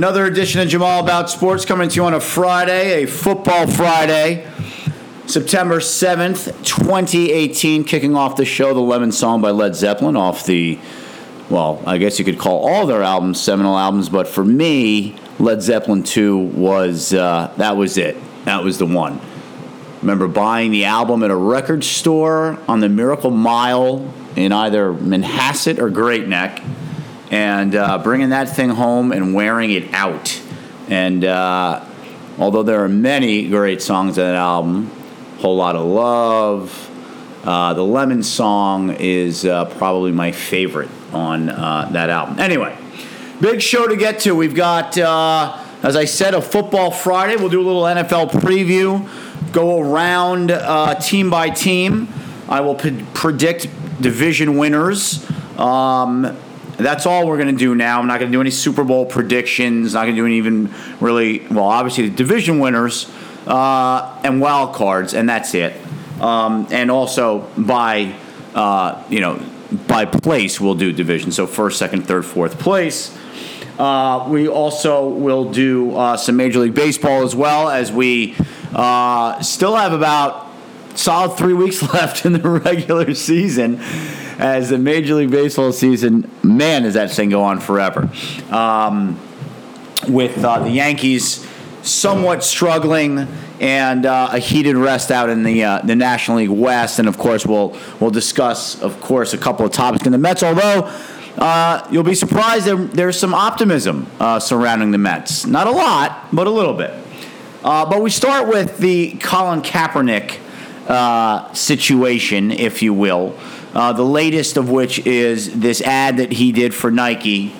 Another edition of Jamal About Sports coming to you on a Friday, a football Friday, September 7th, 2018. Kicking off the show, the Lemon Song by Led Zeppelin off the, well, I guess you could call all their albums seminal albums, but for me, Led Zeppelin 2 was, uh, that was it. That was the one. Remember buying the album at a record store on the Miracle Mile in either Manhasset or Great Neck and uh, bringing that thing home and wearing it out. And uh, although there are many great songs on that album, Whole Lot of Love, uh, the Lemon Song is uh, probably my favorite on uh, that album. Anyway, big show to get to. We've got, uh, as I said, a football Friday. We'll do a little NFL preview, go around team by team. I will p- predict division winners. Um, that's all we're going to do now. I'm not going to do any Super Bowl predictions. Not going to do any even really, well, obviously the division winners uh, and wild cards, and that's it. Um, and also by, uh, you know, by place, we'll do division. So first, second, third, fourth place. Uh, we also will do uh, some Major League Baseball as well as we uh, still have about solid three weeks left in the regular season as the Major League Baseball season, man, does that thing go on forever. Um, with uh, the Yankees somewhat struggling and uh, a heated rest out in the uh, the National League West, and of course we'll we'll discuss, of course, a couple of topics in the Mets. Although uh, you'll be surprised there, there's some optimism uh, surrounding the Mets. Not a lot, but a little bit. Uh, but we start with the Colin Kaepernick situation, if you will. Uh, the latest of which is this ad that he did for Nike.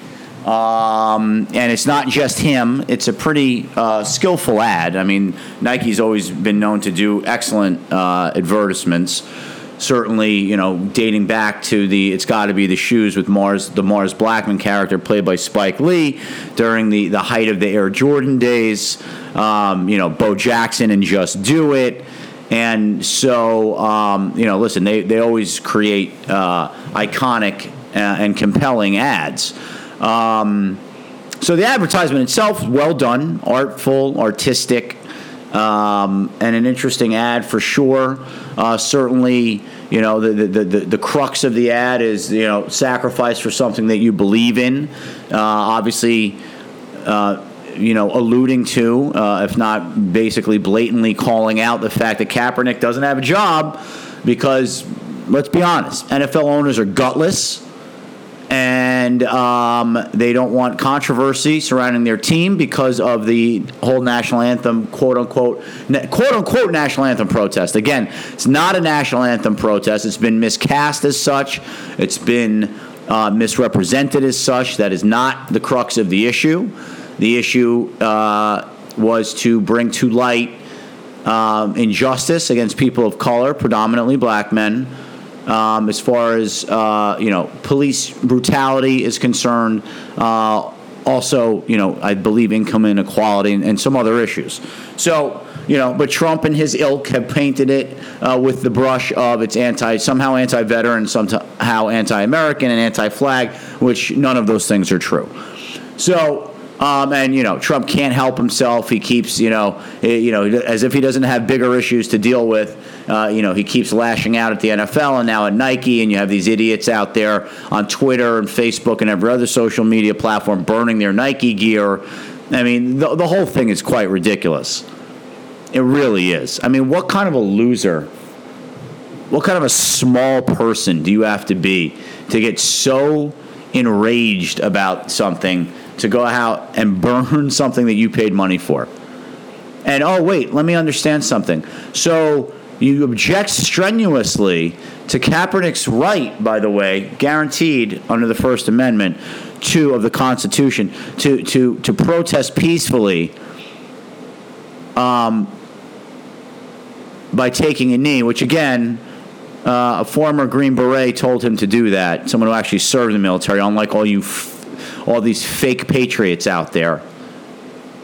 Um, and it's not just him, it's a pretty uh, skillful ad. I mean, Nike's always been known to do excellent uh, advertisements. Certainly, you know, dating back to the it's got to be the shoes with Mars, the Mars Blackman character played by Spike Lee during the, the height of the Air Jordan days. Um, you know, Bo Jackson and Just Do It. And so, um, you know, listen, they, they always create uh, iconic uh, and compelling ads. Um, so the advertisement itself, well done, artful, artistic, um, and an interesting ad for sure. Uh, certainly, you know, the, the, the, the, crux of the ad is, you know, sacrifice for something that you believe in. Uh, obviously, uh, you know, alluding to, uh, if not basically blatantly calling out the fact that Kaepernick doesn't have a job because, let's be honest, NFL owners are gutless and um, they don't want controversy surrounding their team because of the whole national anthem, quote unquote, quote unquote national anthem protest. Again, it's not a national anthem protest. It's been miscast as such. It's been uh, misrepresented as such. That is not the crux of the issue. The issue uh, was to bring to light um, injustice against people of color, predominantly black men. Um, as far as uh, you know, police brutality is concerned. Uh, also, you know, I believe income inequality and, and, some other issues. So, you know, but Trump and his ilk have painted it uh, with the brush of it's anti, somehow anti-veteran, somehow anti-American, and anti-flag, which none of those things are true. So um, and you know, Trump can't help himself. He keeps, you know, eh, you know, as if he doesn't have bigger issues to deal with. Uh, you know, he keeps lashing out at the NFL and now at Nike, and you have these idiots out there on Twitter and Facebook and every other social media platform burning their Nike gear. I mean, the, the whole thing is quite ridiculous. It really is. I mean, what kind of a loser, what kind of a small person do you have to be to get so enraged about something to go out and burn something that you paid money for. And oh, wait, let me understand something. So you object strenuously to Kaepernick's right, by the way, guaranteed under the First Amendment two of the Constitution, to, to, to protest peacefully um, by taking a knee, which again, uh, a former Green Beret told him to do that. Someone who actually served in the military, unlike all you f- all these fake patriots out there,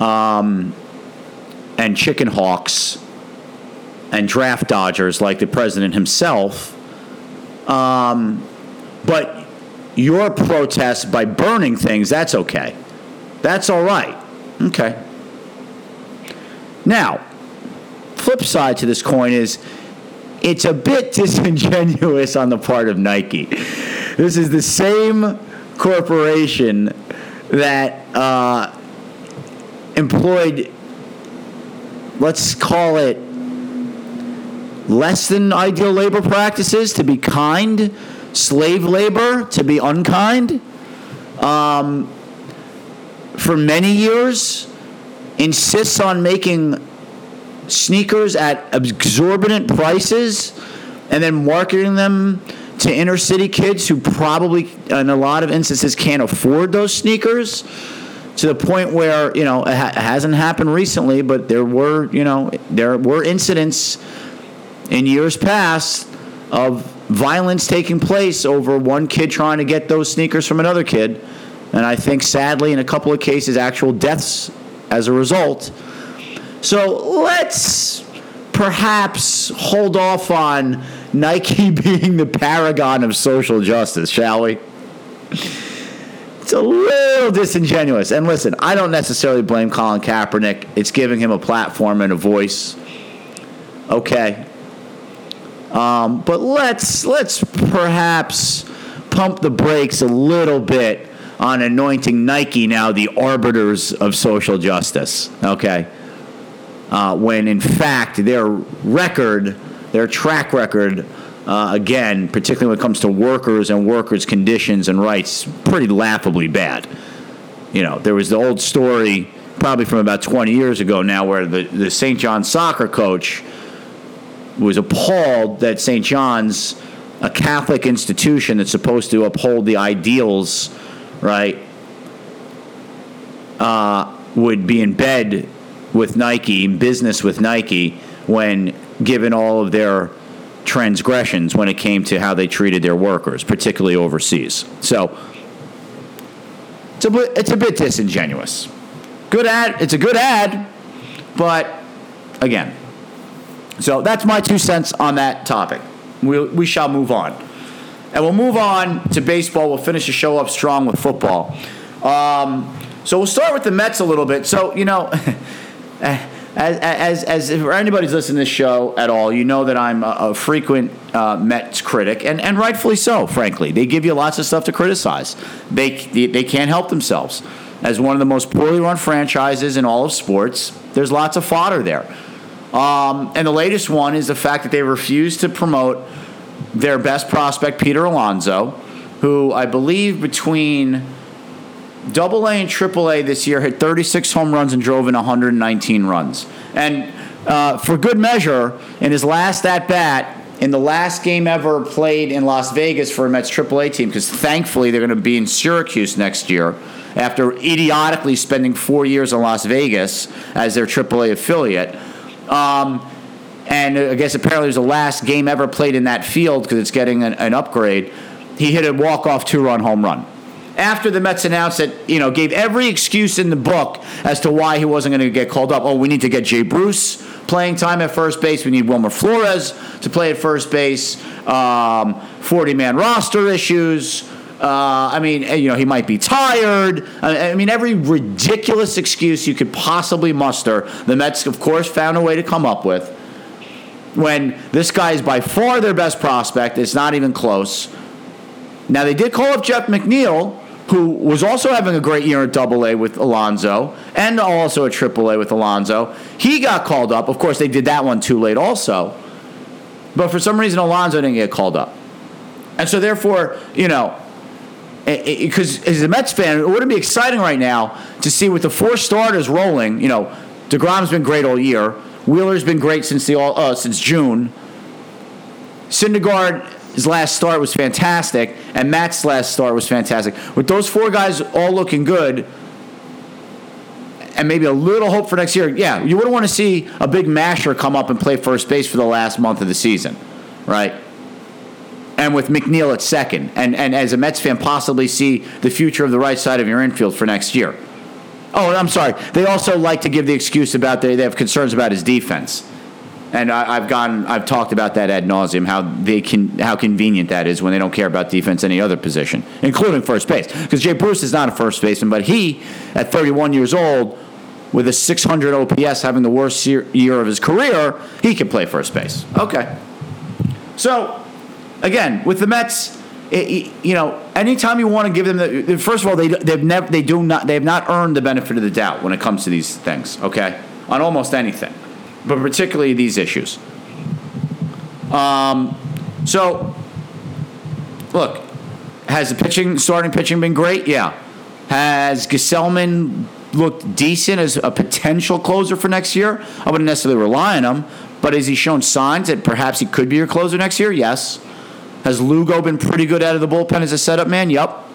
um, and chicken hawks, and draft dodgers like the president himself. Um, but your protest by burning things, that's okay. That's all right. Okay. Now, flip side to this coin is it's a bit disingenuous on the part of Nike. This is the same corporation that uh, employed, let's call it, less than ideal labor practices to be kind, slave labor to be unkind. Um, for many years, insists on making sneakers at exorbitant prices and then marketing them to inner city kids who probably, in a lot of instances, can't afford those sneakers to the point where, you know, it, ha- hasn't happened recently, but there were, you know, there were incidents in years past of violence taking place over one kid trying to get those sneakers from another kid. And I think, sadly, in a couple of cases, actual deaths as a result. So let's perhaps hold off on Nike being the paragon of social justice, shall we? It's a little disingenuous. And listen, I don't necessarily blame Colin Kaepernick. It's giving him a platform and a voice. Okay. Um, but let's let's perhaps pump the brakes a little bit on anointing Nike now the arbiters of social justice. Okay. Uh, when in fact their record, their track record, uh, again, particularly when it comes to workers and workers' conditions and rights, pretty laughably bad. You know, there was the old story, probably from about 20 years ago now, where the, the St. John's soccer coach was appalled that St. John's, a Catholic institution that's supposed to uphold the ideals, right, uh, would be in bed with Nike, in business with Nike, when given all of their transgressions when it came to how they treated their workers, particularly overseas. So it's a bit, it's a bit disingenuous. Good ad, it's a good ad, but again, so that's my two cents on that topic. we we shall move on. And we'll move on to baseball. We'll finish the show up strong with football. Um, so we'll start with the Mets a little bit. So, you know, as, as, as if anybody's listening to this show at all, you know that I'm a, a frequent uh, Mets critic, and, and rightfully so, frankly. They give you lots of stuff to criticize. They, they, they can't help themselves. As one of the most poorly run franchises in all of sports, there's lots of fodder there. Um, and the latest one is the fact that they refuse to promote their best prospect, Peter Alonso, who I believe between Double A and Triple A this year hit 36 home runs and drove in 119 runs. And uh, for good measure, in his last at bat, in the last game ever played in Las Vegas for a Mets AAA team, because thankfully they're going to be in Syracuse next year after idiotically spending four years in Las Vegas as their AAA affiliate. Um, and I guess apparently it was the last game ever played in that field because it's getting an, an upgrade. He hit a walk-off two-run home run. After the Mets announced that, you know, gave every excuse in the book as to why he wasn't going to get called up. Oh, we need to get Jay Bruce playing time at first base. We need Wilmer Flores to play at first base. Um, 40-man roster issues. Uh, I mean, you know, he might be tired. I mean, every ridiculous excuse you could possibly muster, the Mets, of course, found a way to come up with. When this guy is by far their best prospect, it's not even close. Now, they did call up Jeff McNeil, who was also having a great year at Double A with Alonso and also at Triple A with Alonso. He got called up. Of course, they did that one too late, also. But for some reason, Alonso didn't get called up. And so, therefore, you know, because as a Mets fan, it wouldn't be exciting right now to see with the four starters rolling. You know, Degrom's been great all year. Wheeler's been great since the all, uh, since June. Syndergaard, his last start was fantastic, and Matz last start was fantastic. With those four guys all looking good, and maybe a little hope for next year, yeah, you wouldn't want to see a big masher come up and play first base for the last month of the season, right? and with McNeil at second, and, and as a Mets fan, possibly see the future of the right side of your infield for next year. Oh, I'm sorry. They also like to give the excuse about they, they have concerns about his defense, and I, have gone I've talked about that ad nauseum how they can how convenient that is when they don't care about defense any other position, including first base. Because Jay Bruce is not a first baseman, but he at 31 years old with a 600 OPS having the worst year, year of his career, he can play first base. Okay. So, again, with the Mets, it, you know, anytime you want to give them the first of all, they they've never they do not they have not earned the benefit of the doubt when it comes to these things. Okay, on almost anything, but particularly these issues. Um, so, look, has the pitching starting pitching been great? Yeah. Has Gsellman looked decent as a potential closer for next year? I wouldn't necessarily rely on him, but has he shown signs that perhaps he could be your closer next year? Yes. Has Lugo been pretty good out of the bullpen as a setup man? Yup.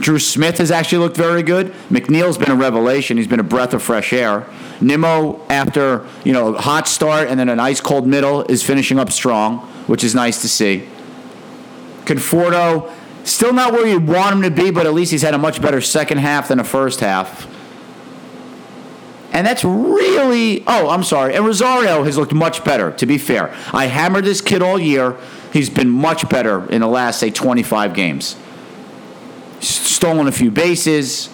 Drew Smith has actually looked very good. McNeil's been a revelation. He's been a breath of fresh air. Nimmo, after you know a hot start and then an ice cold middle, is finishing up strong, which is nice to see. Conforto, still not where you want him to be, but at least he's had a much better second half than a first half. And that's really, oh, I'm sorry. And Rosario has looked much better, to be fair. I hammered this kid all year. He's been much better in the last, say, 25 games. Stolen a few bases.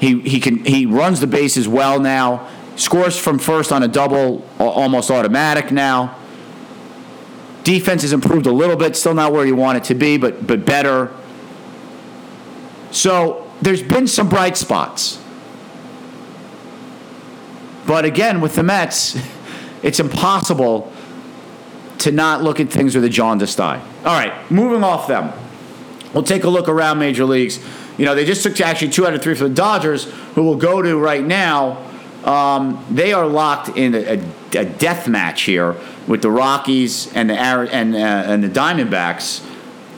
He, he, can, he runs the bases well now. Scores from first on a double, almost automatic now. Defense has improved a little bit, still not where you want it to be, but, but better. So there's been some bright spots. But again, with the Mets, it's impossible to not look at things with a jaundiced eye. All right, moving off them. We'll take a look around major leagues. You know, they just took actually two out of three for the Dodgers, who will go to right now. Um, they are locked in a, a, death match here with the Rockies and the and uh, and the Diamondbacks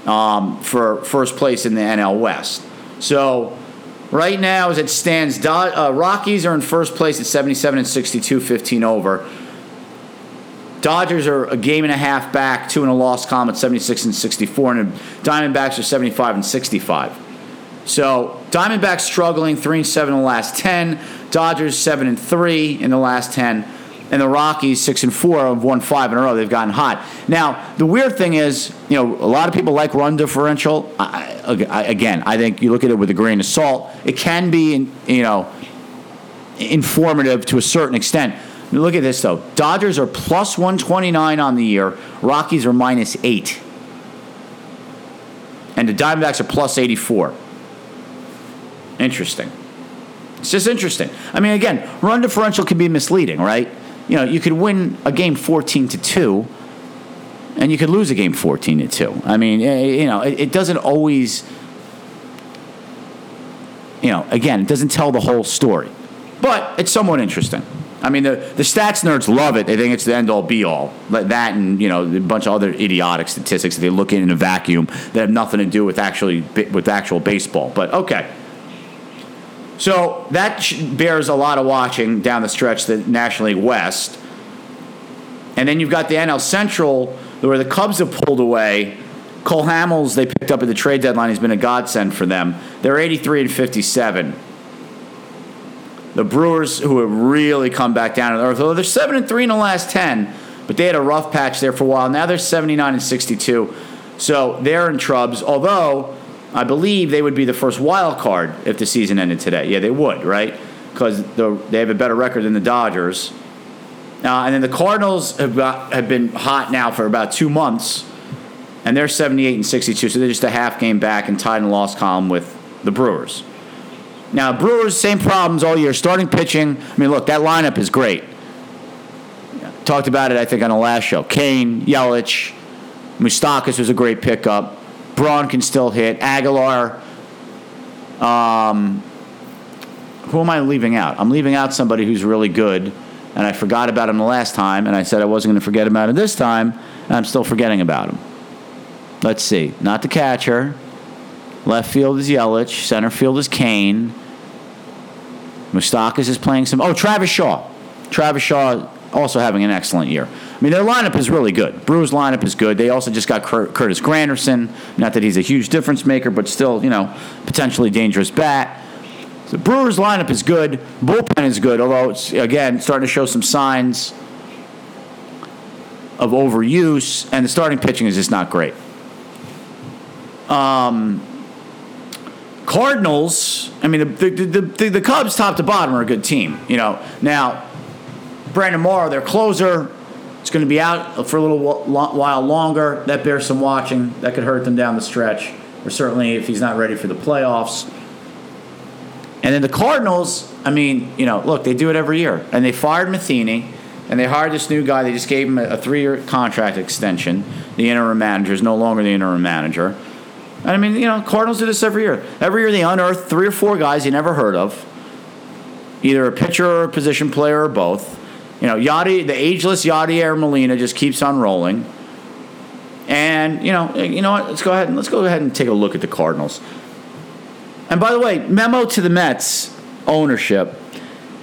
um, for first place in the NL West. So Right now, as it stands, Do- uh, Rockies are in first place at 77 and 62, 15 over. Dodgers are a game and a half back, two in a loss column at 76 and 64, and Diamondbacks are 75 and 65. So Diamondbacks struggling, three and seven in the last 10. Dodgers seven and three in the last 10 and the Rockies six and four have won five in a row. They've gotten hot. Now the weird thing is, you know, a lot of people like run differential. I, I, again, I think you look at it with a grain of salt. It can be, you know, informative to a certain extent. Look at this though. Dodgers are plus 129 on the year. Rockies are minus eight. And the Diamondbacks are plus 84. Interesting. It's just interesting. I mean, again, run differential can be misleading, right? you know, you could win a game 14 to 2 and you could lose a game 14 to 2. I mean, eh, you know, it doesn't always you know, again, it doesn't tell the whole story. But it's somewhat interesting. I mean, the, the stats nerds love it. They think it's the end all be all. Like that and, you know, a bunch of other idiotic statistics that they look in in a vacuum that have nothing to do with actually with actual baseball. But okay. So that bears a lot of watching down the stretch, the National League West. And then you've got the NL Central, where the Cubs have pulled away. Cole Hamels, they picked up at the trade deadline, has been a godsend for them. They're 83 and 57. The Brewers, who have really come back down to earth, although they're 7 and 3 in the last 10, but they had a rough patch there for a while. Now they're 79 and 62. So they're in trubs, although I believe they would be the first wild card if the season ended today. Yeah, they would, right? Because they have a better record than the Dodgers. Uh, and then the Cardinals have, got, have been hot now for about two months, and they're 78 and 62, so they're just a half game back and tied in the loss column with the Brewers. Now, Brewers, same problems all year. Starting pitching, I mean, look, that lineup is great. Talked about it, I think, on the last show. Cain, Yelich, Moustakas was a great pickup. Braun can still hit. Aguilar. Um, who am I leaving out? I'm leaving out somebody who's really good, and I forgot about him the last time, and I said I wasn't going to forget about him this time, and I'm still forgetting about him. Let's see. Not the catcher. Left field is Yelich. Center field is Cain. Moustakas is playing some. Oh, Travis Shaw. Travis Shaw also having an excellent year. I mean, their lineup is really good. Brewers lineup is good. They also just got Curtis Granderson. Not that he's a huge difference maker, but still, you know, potentially dangerous bat. The Brewers lineup is good. Bullpen is good, although it's again starting to show some signs of overuse, and the starting pitching is just not great. Um, Cardinals, I mean, the, the, the, the, Cubs, top to bottom, are a good team. You know, now, Brandon Morrow, their closer, is going to be out for a little while longer. That bears some watching. That could hurt them down the stretch, or certainly if he's not ready for the playoffs. And then the Cardinals, I mean, you know, look, they do it every year. And they fired Matheny, and they hired this new guy. They just gave him a, a three year contract extension. The interim manager is no longer the interim manager. I mean, you know, Cardinals do this every year. Every year they unearth three or four guys you never heard of, either a pitcher or a position player or both. You know, Yadi, the ageless Yadier Molina just keeps on rolling. And you know, eh, you know what? Let's go ahead and let's go ahead and take a look at the Cardinals. And by the way, memo to the Mets ownership: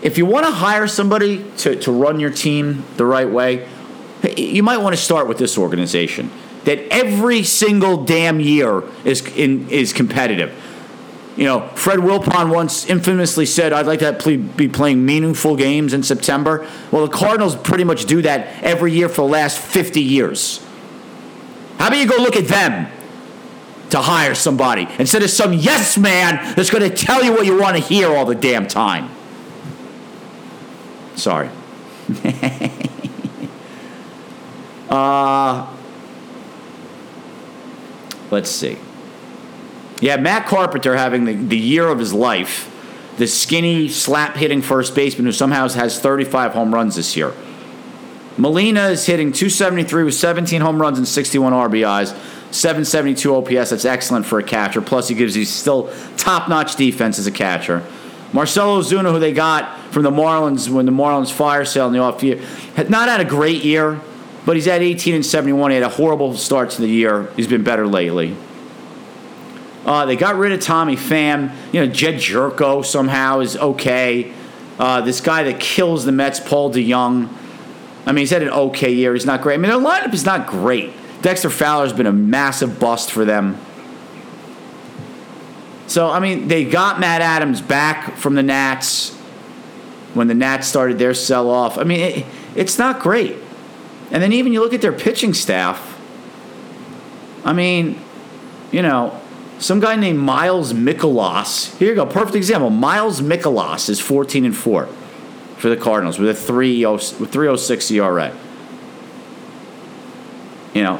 if you want to hire somebody to, to run your team the right way, you might want to start with this organization that every single damn year is in, is competitive. You know, Fred Wilpon once infamously said, "I'd like to be playing meaningful games in September." Well, the Cardinals pretty much do that every year for the last fifty years. How about you go look at them to hire somebody instead of some yes man that's going to tell you what you want to hear all the damn time? Sorry. uh, Let's see. Yeah, Matt Carpenter having the, the year of his life. The skinny, slap hitting first baseman who somehow has 35 home runs this year. Molina is hitting 273 with 17 home runs and 61 RBIs. 772 OPS. That's excellent for a catcher. Plus, he gives you still top notch defense as a catcher. Marcell Ozuna, who they got from the Marlins when the Marlins fire sale in the off year, had not had a great year. But he's at 18 and 71. He had a horrible start to the year. He's been better lately. Uh, they got rid of Tommy Pham. You know, Jedd Gyorko somehow is okay. Uh, this guy that kills the Mets, Paul DeJong. I mean, he's had an okay year. He's not great. I mean, their lineup is not great. Dexter Fowler's been a massive bust for them. So, I mean, they got Matt Adams back from the Nats when the Nats started their sell off. I mean, it, it's not great. And then even you look at their pitching staff. I mean, you know, some guy named Miles Mikolas. Here you go, perfect example. Miles Mikolas is 14 and 4 for the Cardinals with a 306 ERA. You know,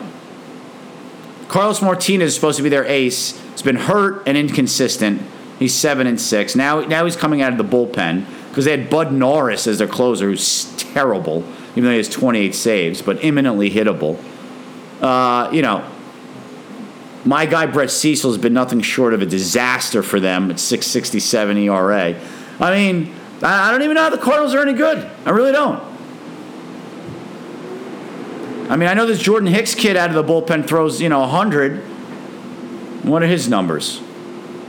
Carlos Martinez is supposed to be their ace. He's been hurt and inconsistent. He's seven and six. Now, now he's coming out of the bullpen because they had Bud Norris as their closer, who's terrible even though he has 28 saves, but imminently hittable. Uh, you know, my guy Brett Cecil has been nothing short of a disaster for them at 667 ERA. I mean, I don't even know how the Cardinals are any good. I really don't. I mean, I know this Jordan Hicks kid out of the bullpen throws, you know, 100. What are his numbers?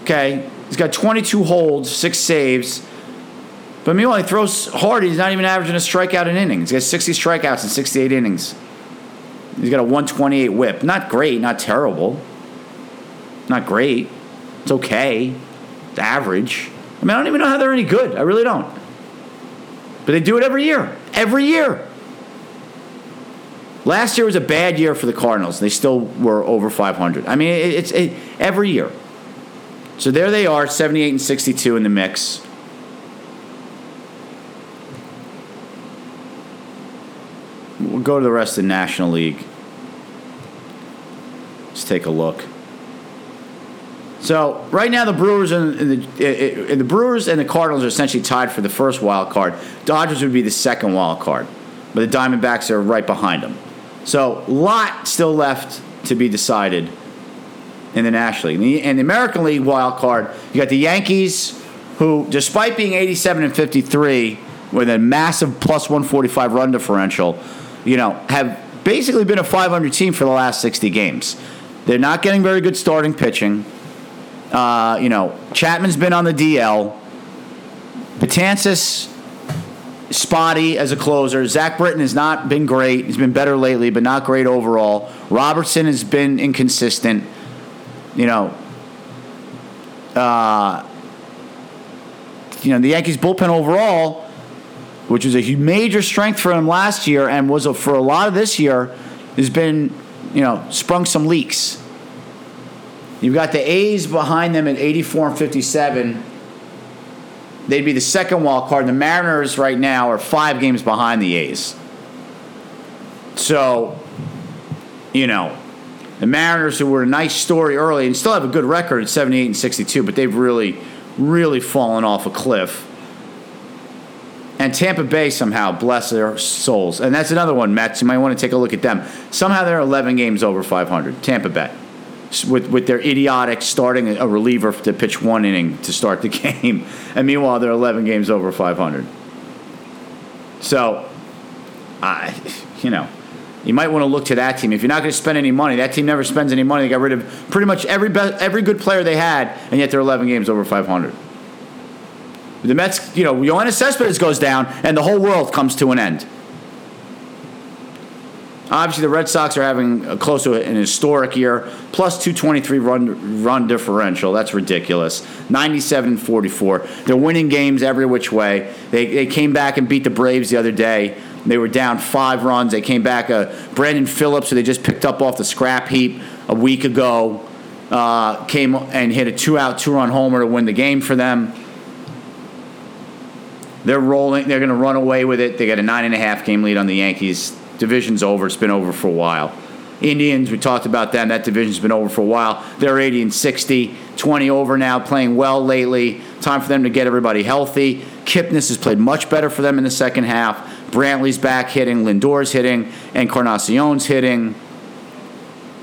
Okay, he's got 22 holds, six saves, but meanwhile, he throws hard. He's not even averaging a strikeout an inning. He has got 60 strikeouts in 68 innings. He's got a 128 whip. Not great, not terrible. Not great. It's okay. It's average. I mean, I don't even know how they're any good. I really don't. But they do it every year. Every year. Last year was a bad year for the Cardinals. They still were over 500. I mean, it's it, every year. So there they are, 78 and 62 in the mix. We'll go to the rest of the National League. Let's take a look. So right now, the Brewers and the, eh, eh, the Brewers and the Cardinals are essentially tied for the first wild card. Dodgers would be the second wild card, but the Diamondbacks are right behind them. So lot still left to be decided in the National League. And the American League wild card, you got the Yankees, who, despite being 87 and 53 with a massive plus 145 run differential, you know, have basically been a 500 team for the last 60 games. They're not getting very good starting pitching. Uh, you know, Chapman's been on the DL. Betances, spotty as a closer. Zach Britton has not been great. He's been better lately, but not great overall. Robertson has been inconsistent. You know, uh, you know the Yankees bullpen overall which was a major strength for him last year and was a, for a lot of this year, has been, you know, sprung some leaks. You've got the A's behind them at 84 and 57. They'd be the second wild card. The Mariners right now are five games behind the A's. So, you know, the Mariners, who were a nice story early and still have a good record at 78 and 62, but they've really, really fallen off a cliff. And Tampa Bay somehow, bless their souls. And that's another one, Mets. You might want to take a look at them. Somehow they're 11 games over 500. Tampa Bay. With, with their idiotic starting a reliever to pitch one inning to start the game. And meanwhile, they're 11 games over 500. So, I, you know, you might want to look to that team. If you're not going to spend any money, that team never spends any money. They got rid of pretty much every be- every good player they had, and yet they're 11 games over 500. The Mets, you know, Yoenis Cespedes goes down, and the whole world comes to an end. Obviously, the Red Sox are having a close to an historic year, plus 223 run run differential. That's ridiculous. 97 and 44. They're winning games every which way. They, they came back and beat the Braves the other day. They were down five runs. They came back. Uh, Brandon Phillips, who they just picked up off the scrap heap a week ago, uh, came and hit a two out, two run homer to win the game for them. They're rolling. They're going to run away with it. They got a nine and a half game lead on the Yankees. Division's over. It's been over for a while. Indians, we talked about them. That division's been over for a while. They're 80 and 60, 20 over now, playing well lately. Time for them to get everybody healthy. Kipnis has played much better for them in the second half. Brantley's back hitting, Lindor's hitting, and Encarnacion's hitting.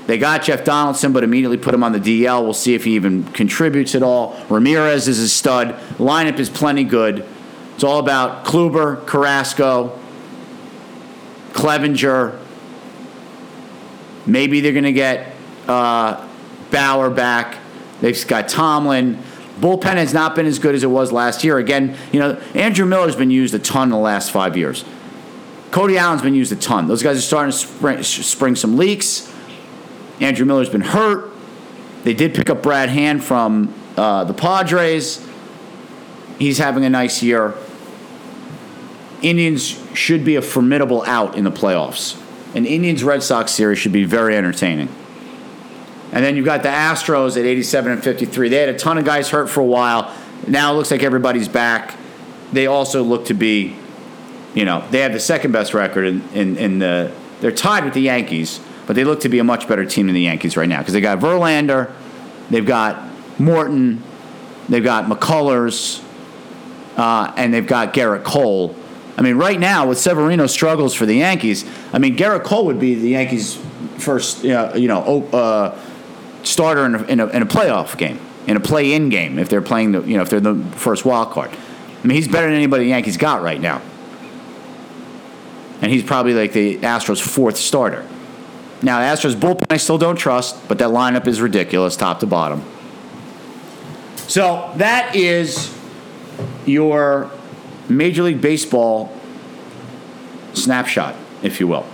They got Jeff Donaldson, but immediately put him on the DL. We'll see if he even contributes at all. Ramirez is a stud. Lineup is plenty good. It's all about Kluber, Carrasco, Clevinger. Maybe they're going to get uh, Bauer back. They've got Tomlin. Bullpen has not been as good as it was last year. Again, you know, Andrew Miller's been used a ton in the last five years. Cody Allen's been used a ton. Those guys are starting to spring, spring some leaks. Andrew Miller's been hurt. They did pick up Brad Hand from uh, the Padres. He's having a nice year. Indians should be a formidable out in the playoffs. An Indians Red Sox series should be very entertaining. And then you've got the Astros at 87 and 53. They had a ton of guys hurt for a while. Now it looks like everybody's back. They also look to be, you know, they have the second best record in, in, in the. They're tied with the Yankees, but they look to be a much better team than the Yankees right now because they got Verlander, they've got Morton, they've got McCullers, uh, and they've got Gerrit Cole. I mean, right now with Severino struggles for the Yankees, I mean Gerrit Cole would be the Yankees' first, you know, uh, starter in a, in a, in a playoff game, in a play-in game if they're playing the, you know, if they're the first wild card. I mean, he's better than anybody the Yankees got right now, and he's probably like the Astros' fourth starter. Now, Astros bullpen I still don't trust, but that lineup is ridiculous, top to bottom. So that is your Major League Baseball snapshot, if you will.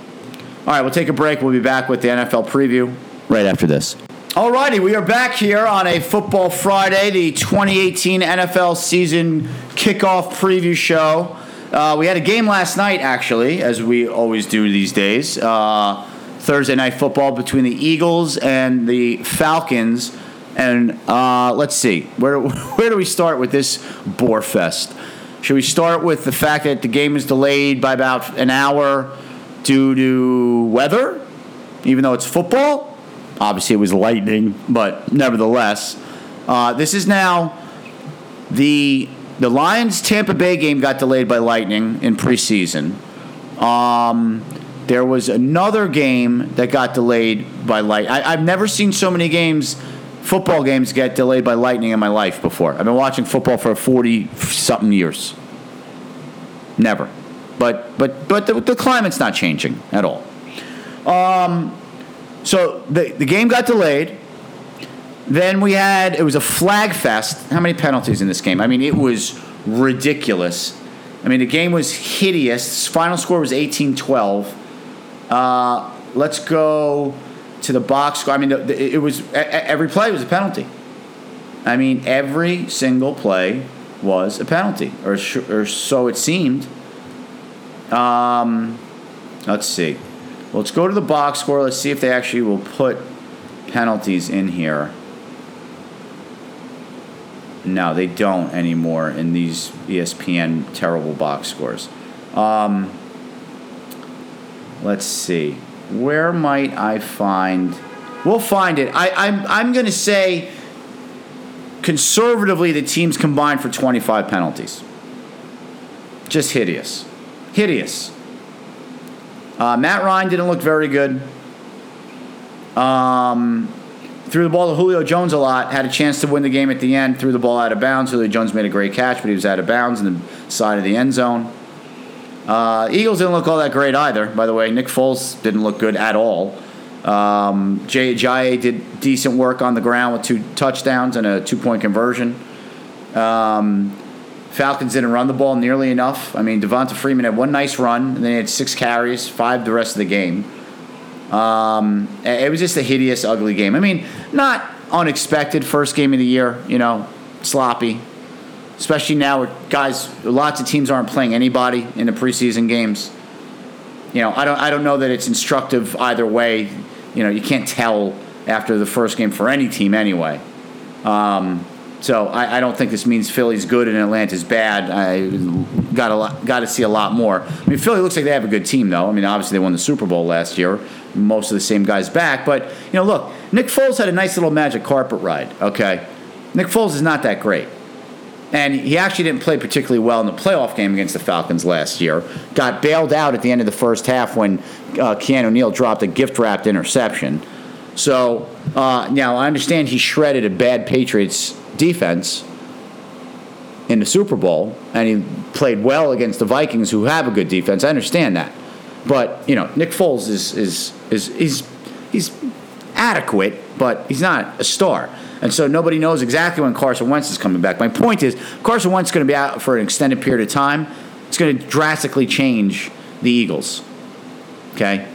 All right, we'll take a break. We'll be back with the NFL preview right after this. All righty, we are back here on a Football Friday, the 2018 NFL season kickoff preview show. Uh, we had a game last night, actually, as we always do these days. Uh, Thursday night football between the Eagles and the Falcons. And uh, let's see, where, where do we start with this bore fest? Should we start with the fact that the game is delayed by about an hour due to weather, even though it's football? Obviously, it was lightning, but nevertheless, uh, this is now the the Lions Tampa Bay game got delayed by lightning in preseason. Um, there was another game that got delayed by light. I, I've never seen so many games football games get delayed by lightning in my life before. I've been watching football for 40 something years. Never. But but but the, the climate's not changing at all. Um, so the the game got delayed. Then we had it was a flag fest. How many penalties in this game? I mean, it was ridiculous. I mean, the game was hideous. Final score was 18-12. Uh, let's go to the box score. I mean, it was every play was a penalty. I mean, every single play was a penalty, or or so it seemed. Um, let's see. Let's go to the box score. Let's see if they actually will put penalties in here. No, they don't anymore in these ESPN terrible box scores. Um, let's see. Where might I find? We'll find it. I, I'm I'm going to say conservatively the teams combined for 25 penalties. Just hideous, hideous. Uh, Matt Ryan didn't look very good. Um, threw the ball to Julio Jones a lot. Had a chance to win the game at the end. Threw the ball out of bounds. Julio Jones made a great catch, but he was out of bounds in the side of the end zone. Uh, Eagles didn't look all that great either. By the way, Nick Foles didn't look good at all. Um, Jay Ajayi did decent work on the ground with two touchdowns and a two-point conversion. Um, Falcons didn't run the ball nearly enough. I mean, Devonta Freeman had one nice run, and then he had six carries, five the rest of the game. Um, it was just a hideous, ugly game. I mean, not unexpected first game of the year, you know, sloppy. Especially now where guys, lots of teams aren't playing anybody in the preseason games. You know, I don't, I don't know that it's instructive either way. You know, you can't tell after the first game for any team anyway. Um, so I, I don't think this means Philly's good and Atlanta's bad. I got a lot, got to see a lot more. I mean, Philly looks like they have a good team though. I mean, obviously they won the Super Bowl last year. Most of the same guys back, but you know, look, Nick Foles had a nice little magic carpet ride. Okay, Nick Foles is not that great. And he actually didn't play particularly well in the playoff game against the Falcons last year. Got bailed out at the end of the first half when uh, Keanu Neal dropped a gift wrapped interception. So uh, now I understand he shredded a bad Patriots defense in the Super Bowl, and he played well against the Vikings, who have a good defense. I understand that, but you know Nick Foles is is is he's he's adequate, but he's not a star. And so nobody knows exactly when Carson Wentz is coming back. My point is, Carson Wentz is going to be out for an extended period of time. It's going to drastically change the Eagles. Okay?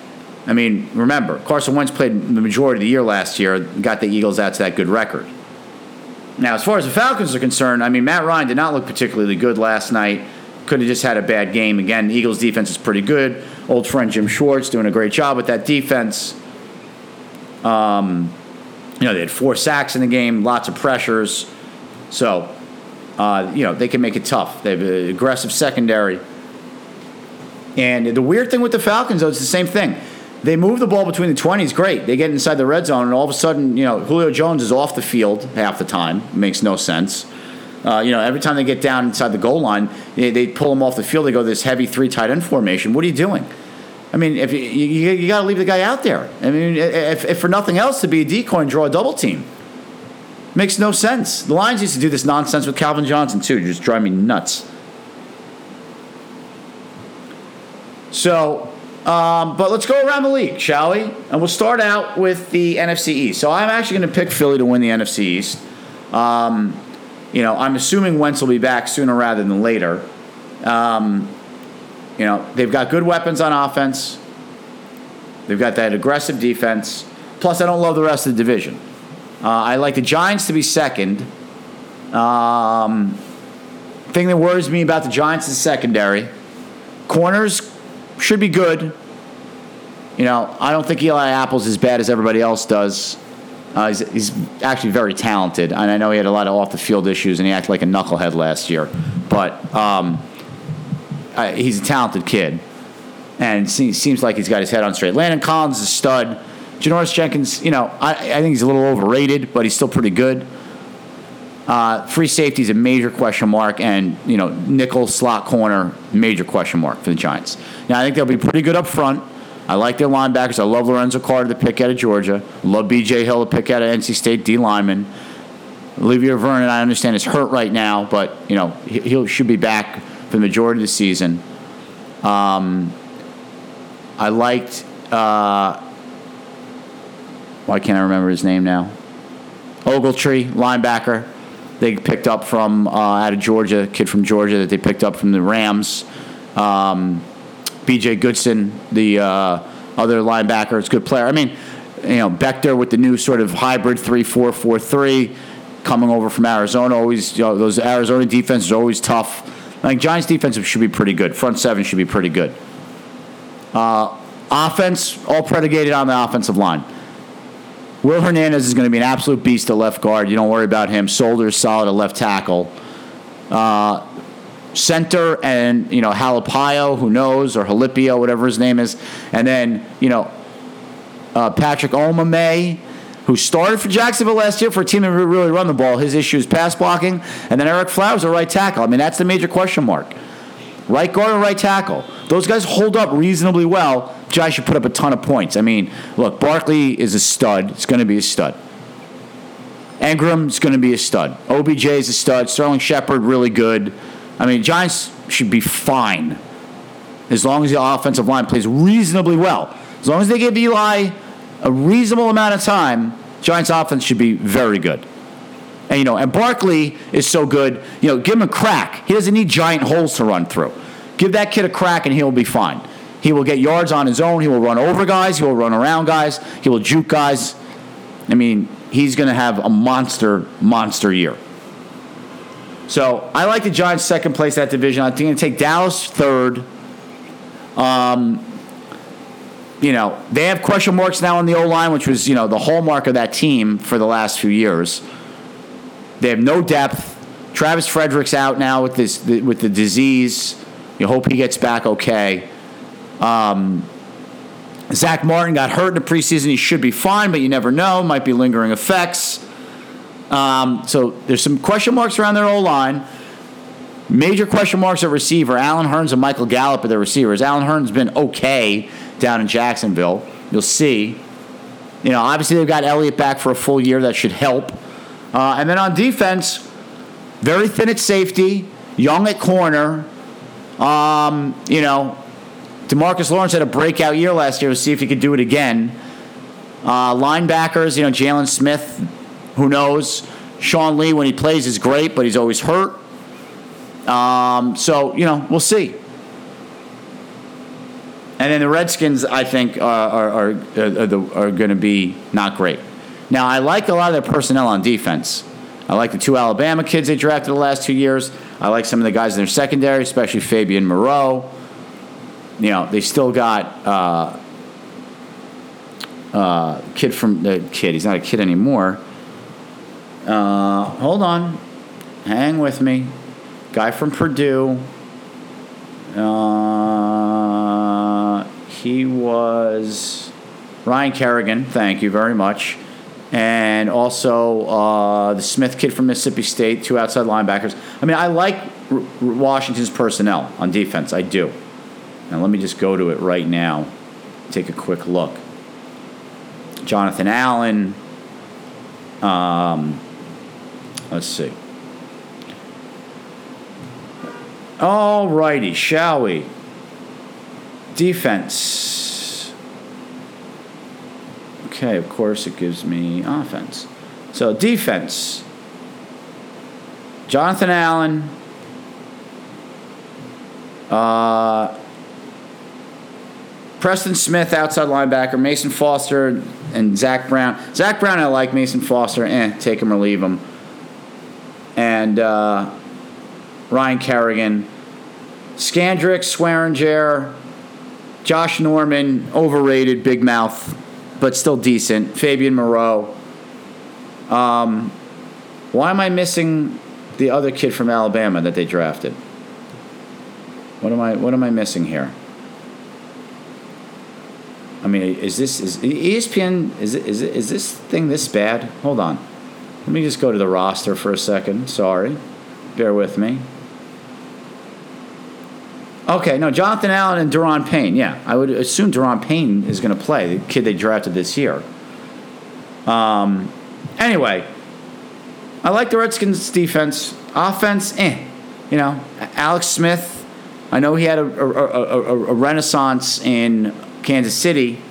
I mean, remember, Carson Wentz played the majority of the year last year, got the Eagles out to that good record. Now, as far as the Falcons are concerned, I mean, Matt Ryan did not look particularly good last night. Could have just had a bad game. Again, the Eagles' defense is pretty good. Old friend Jim Schwartz doing a great job with that defense. Um, you know, they had four sacks in the game, lots of pressures. So, uh, you know, they can make it tough. They have an aggressive secondary. And the weird thing with the Falcons, though, it's the same thing. They move the ball between the 20s, great. They get inside the red zone, and all of a sudden, you know, Julio Jones is off the field half the time. It makes no sense. Uh, you know, every time they get down inside the goal line, they, they pull them off the field. They go this heavy three tight end formation. What are you doing? I mean, if you, you, you got to leave the guy out there. I mean, if, if for nothing else, to be a decoy and draw a double team. Makes no sense. The Lions used to do this nonsense with Calvin Johnson, too. Just drive me nuts. So, um, but let's go around the league, shall we? And we'll start out with the NFC East. So I'm actually going to pick Philly to win the NFC East. Um, you know, I'm assuming Wentz will be back sooner rather than later. Um, you know, they've got good weapons on offense. They've got that aggressive defense. Plus, I don't love the rest of the division. Uh, I like the Giants to be second. Um, thing that worries me about the Giants is secondary. Corners should be good. You know, I don't think Eli Apple's as bad as everybody else does. Uh, he's, he's actually very talented, and I know he had a lot of off the field issues, and he acted like a knucklehead last year. But um, I, he's a talented kid, and seems, like he's got his head on straight. Landon Collins is a stud. Janoris Jenkins, you know, I, I think he's a little overrated, but he's still pretty good. Uh, free safety is a major question mark, and you know, nickel slot corner, major question mark for the Giants. Now, I think they'll be pretty good up front. I like their linebackers. I love Lorenzo Carter, the pick out of Georgia. Love B.J. Hill, the pick out of NC State, D lineman. Olivier Vernon, I understand, is hurt right now, but you know he should be back for the majority of the season. Um, I liked. Uh, why can't I remember his name now? Ogletree, linebacker. They picked up from uh, out of Georgia, kid from Georgia that they picked up from the Rams. Um, B.J. Goodson, the uh, other linebacker, is a good player. I mean, you know, Bettcher with the new sort of hybrid three-four-four-three coming over from Arizona. Always, you know, those Arizona defenses are always tough. Think Giants defensive should be pretty good. Front seven should be pretty good. Uh, offense, all predicated on the offensive line. Will Hernandez is going to be an absolute beast at left guard. You don't worry about him. Solder's solid at left tackle. Uh, center and you know Halapio, who knows, or Halipio, whatever his name is, and then you know uh, Patrick Omameh, who started for Jacksonville last year for a team that really run the ball. His issue is pass blocking, and then Ereck Flowers, a right tackle. I mean, that's the major question mark. Right guard and right tackle. Those guys hold up reasonably well. Giants should put up a ton of points. I mean, look, Barkley is a stud. It's going to be a stud. Engram's going to be a stud. OBJ is a stud. Sterling Shepard, really good. I mean, Giants should be fine as long as the offensive line plays reasonably well. As long as they give Eli a reasonable amount of time, Giants offense should be very good. And you know, and Barkley is so good. You know, give him a crack. He doesn't need giant holes to run through. Give that kid a crack, and he'll be fine. He will get yards on his own. He will run over guys. He will run around guys. He will juke guys. I mean, he's going to have a monster, monster year. So I like the Giants second place that division. I think going to take Dallas third. Um, you know, they have question marks now on the O line, which was, you know, the hallmark of that team for the last few years. They have no depth. Travis Frederick's out now with this with the disease. You hope he gets back okay. Um, Zack Martin got hurt in the preseason. He should be fine, but you never know. Might be lingering effects. Um, so there's some question marks around their O line. Major question marks at receiver. Allen Hurns and Michael Gallup are their receivers. Allen Hurns been okay down in Jacksonville. You'll see. You know, obviously they've got Elliott back for a full year. That should help. Uh, and then on defense, very thin at safety, young at corner. Um, you know, Demarcus Lawrence had a breakout year last year. We'll see if he could do it again. Uh, linebackers, you know, Jaylon Smith, who knows? Sean Lee, when he plays, is great, but he's always hurt. Um, so, you know, we'll see. And then the Redskins, I think, are, are, are, are, are going to be not great. Now, I like a lot of their personnel on defense. I like the two Alabama kids they drafted the last two years. I like some of the guys in their secondary, especially Fabian Moreau. You know, they still got uh, uh, kid from the kid. He's not a kid anymore. Uh, hold on, hang with me. Guy from Purdue. Uh, he was Ryan Kerrigan. Thank you very much and also uh, the Smith kid from Mississippi State, two outside linebackers. I mean, I like R- Washington's personnel on defense. I do. Now, let me just go to it right now, take a quick look. Jonathan Allen. Um, let's see. All righty, shall we? Defense. Okay, of course it gives me offense. So defense. Jonathan Allen. Uh, Preston Smith, outside linebacker. Mason Foster and Zach Brown. Zach Brown, I like. Mason Foster, eh, take him or leave him. And uh, Ryan Kerrigan. Scandrick, Swearinger, Josh Norman, overrated, big mouth but still decent. Fabian Moreau. Um, why am I missing the other kid from Alabama that they drafted? What am I What am I missing here? I mean, is this is ESPN? Is is is this thing this bad? Hold on. Let me just go to the roster for a second. Sorry, bear with me. Okay, no, Jonathan Allen and Da'Ron Payne. Yeah, I would assume Da'Ron Payne is going to play, the kid they drafted this year. Um, anyway, I like the Redskins' defense. Offense, eh. You know, Alex Smith, I know he had a, a, a, a renaissance in Kansas City.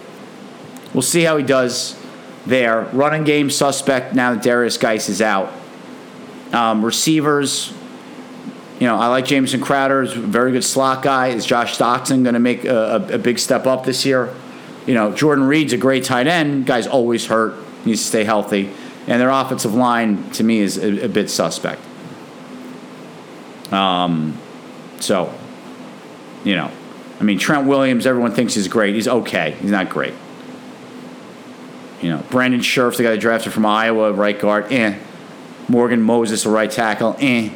We'll see how he does there. Running game suspect now that Darius Guice is out. Um, receivers, you know, I like Jamison Crowder. He's a very good slot guy. Is Josh Doctson going to make a, a, a, big step up this year? You know, Jordan Reed's a great tight end. Guy's always hurt. Needs to stay healthy. And their offensive line, to me, is a, a bit suspect. Um, so, you know, I mean, Trent Williams, everyone thinks he's great. He's okay. He's not great. You know, Brandon Scherff, the guy that drafted from Iowa, right guard, eh. Morgan Moses, a right tackle, eh.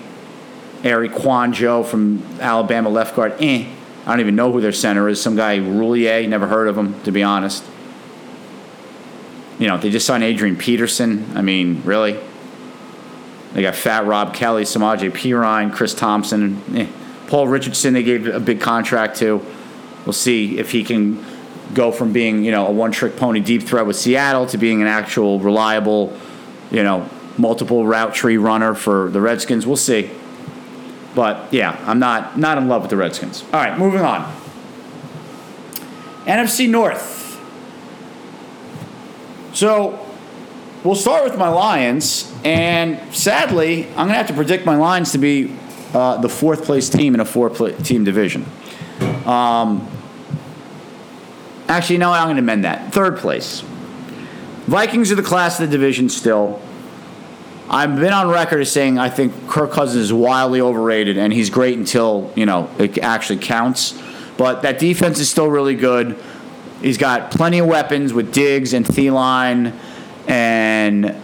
Eric Kouandjio from Alabama, left guard, eh. I don't even know who their center is. Some guy, Roullier, never heard of him, to be honest. You know, they just signed Adrian Peterson. I mean, really? They got Fat Rob Kelley, Samaje Perine, Chris Thompson, eh. Paul Richardson. They gave a big contract to. We'll see if he can go from being you know a one-trick pony deep threat with Seattle to being an actual reliable, you know, multiple route tree runner for the Redskins. We'll see. But yeah, I'm not not in love with the Redskins. All right, moving on. NFC North. So we'll start with my Lions, and sadly, I'm gonna have to predict my Lions to be uh, the fourth place team in a four team division. Um, actually, no, I'm to amend that. Third place. Vikings are the class of the division still. I've been on record as saying I think Kirk Cousins is wildly overrated, and he's great until you know it actually counts. But that defense is still really good. He's got plenty of weapons with Diggs and Thielen and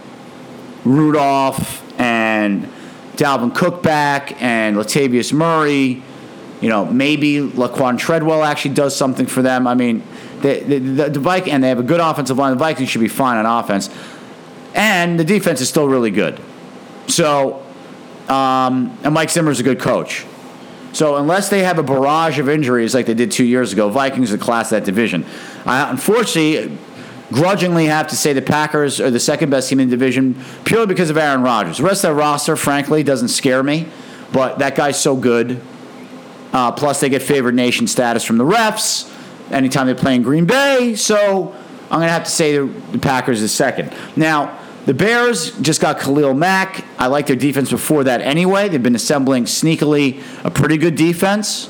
Rudolph and Dalvin Cook back and Latavius Murray. You know, maybe Laquan Treadwell actually does something for them. I mean, the, the, the, the Vikings, and they have a good offensive line. The Vikings should be fine on offense. And the defense is still really good. So, um, and Mike Zimmer's a good coach. So unless they have a barrage of injuries like they did two years ago, Vikings are the class of that division. I, unfortunately, grudgingly have to say the Packers are the second best team in the division purely because of Aaron Rodgers. The rest of the roster, frankly, doesn't scare me, but that guy's so good. Uh, plus, they get favored nation status from the refs anytime they play in Green Bay. So I'm going to have to say the, the Packers is second. Now, the Bears just got Khalil Mack. I like their defense before that anyway. They've been assembling sneakily a pretty good defense.